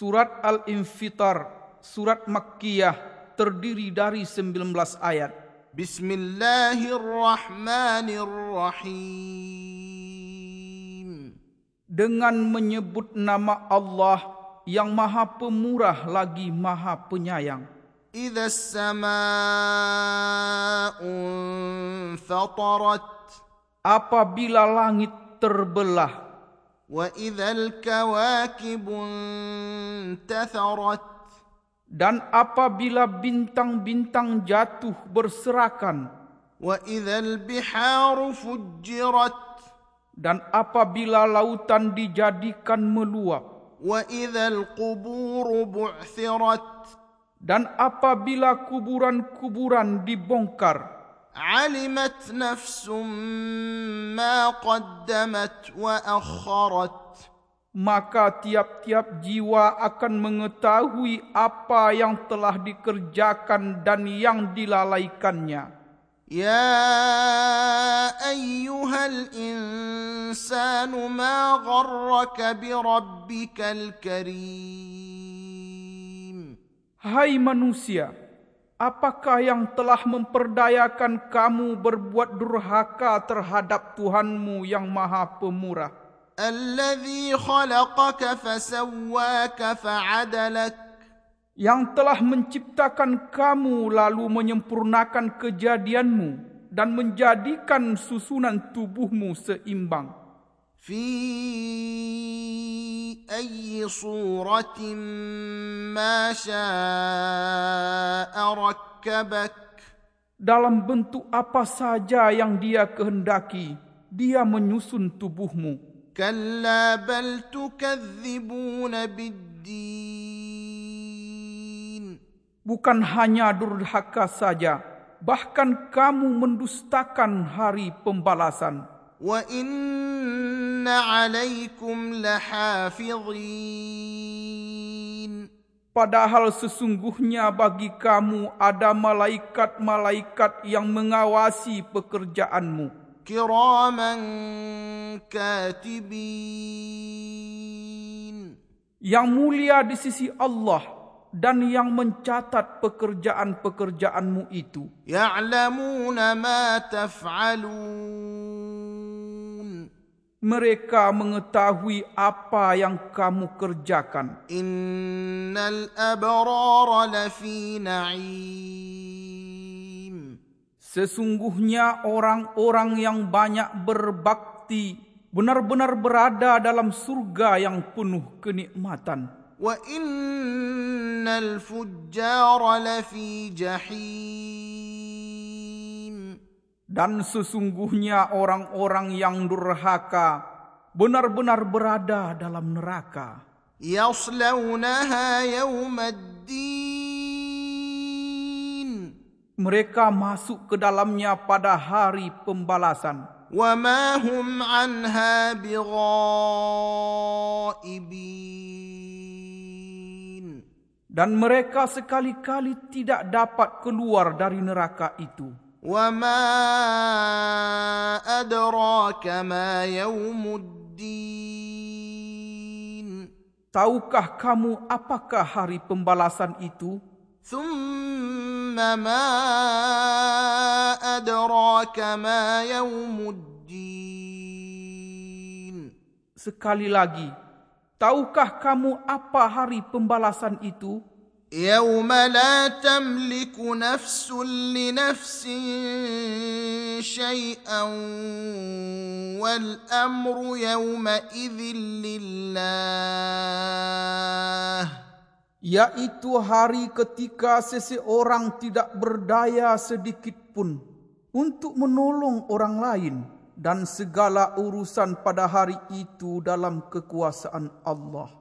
Surat Al-Infitar, Surat Makkiyah, terdiri dari 19 ayat. Bismillahirrahmanirrahim. Dengan menyebut nama Allah yang maha pemurah lagi maha penyayang. Iza sama'un fatarat. Apabila langit terbelah. وإذا الكواكب انتثرت dan apabila bintang-bintang jatuh berserakan وإذا البحار فجرت dan apabila lautan dijadikan meluap وإذا القبور بعثرت dan apabila kuburan-kuburan dibongkar علمت نفس ما قدمت وأخرت maka tiap-tiap jiwa akan mengetahui apa yang telah dikerjakan dan yang dilalaikannya. يا أيها الإنسان ما غرك بربك الكريم Hai manusia, Apakah yang telah memperdayakan kamu berbuat durhaka terhadap Tuhanmu yang Maha Pemurah? Allazi khalaqaka fasawwaka fa'adalak. Yang telah menciptakan kamu lalu menyempurnakan kejadianmu dan menjadikan susunan tubuhmu seimbang. في أي صورة ما شاء ركبك Dalam bentuk apa saja yang dia kehendaki, dia menyusun tubuhmu. كلا بل تكذبون بالدين Bukan hanya durhaka saja, bahkan kamu mendustakan hari pembalasan. وإن عليكم لحافظين Padahal sesungguhnya bagi kamu ada malaikat-malaikat yang mengawasi pekerjaanmu. كراما كاتبين Yang mulia di sisi Allah dan yang mencatat pekerjaan-pekerjaanmu itu. يعلمون ما تفعلون mereka mengetahui apa yang kamu kerjakan. Innal abrara lafi na'im. Sesungguhnya orang-orang yang banyak berbakti benar-benar berada dalam surga yang penuh kenikmatan. Wa innal fujjara lafi jahim dan sesungguhnya orang-orang yang durhaka benar-benar berada dalam neraka. Yaslaunaha yawmaddin. Mereka masuk ke dalamnya pada hari pembalasan. Wa ma hum anha bighaibin. Dan mereka sekali-kali tidak dapat keluar dari neraka itu. وما أدراك ما يوم الدين Tahukah kamu apakah hari pembalasan itu? ثم ما أدراك ما يوم الدين Sekali lagi, tahukah kamu apa hari pembalasan itu? يوم لا تملك نفس لنفس شيئا والأمر يومئذ لله Yaitu hari ketika seseorang tidak berdaya sedikit pun untuk menolong orang lain dan segala urusan pada hari itu dalam kekuasaan Allah.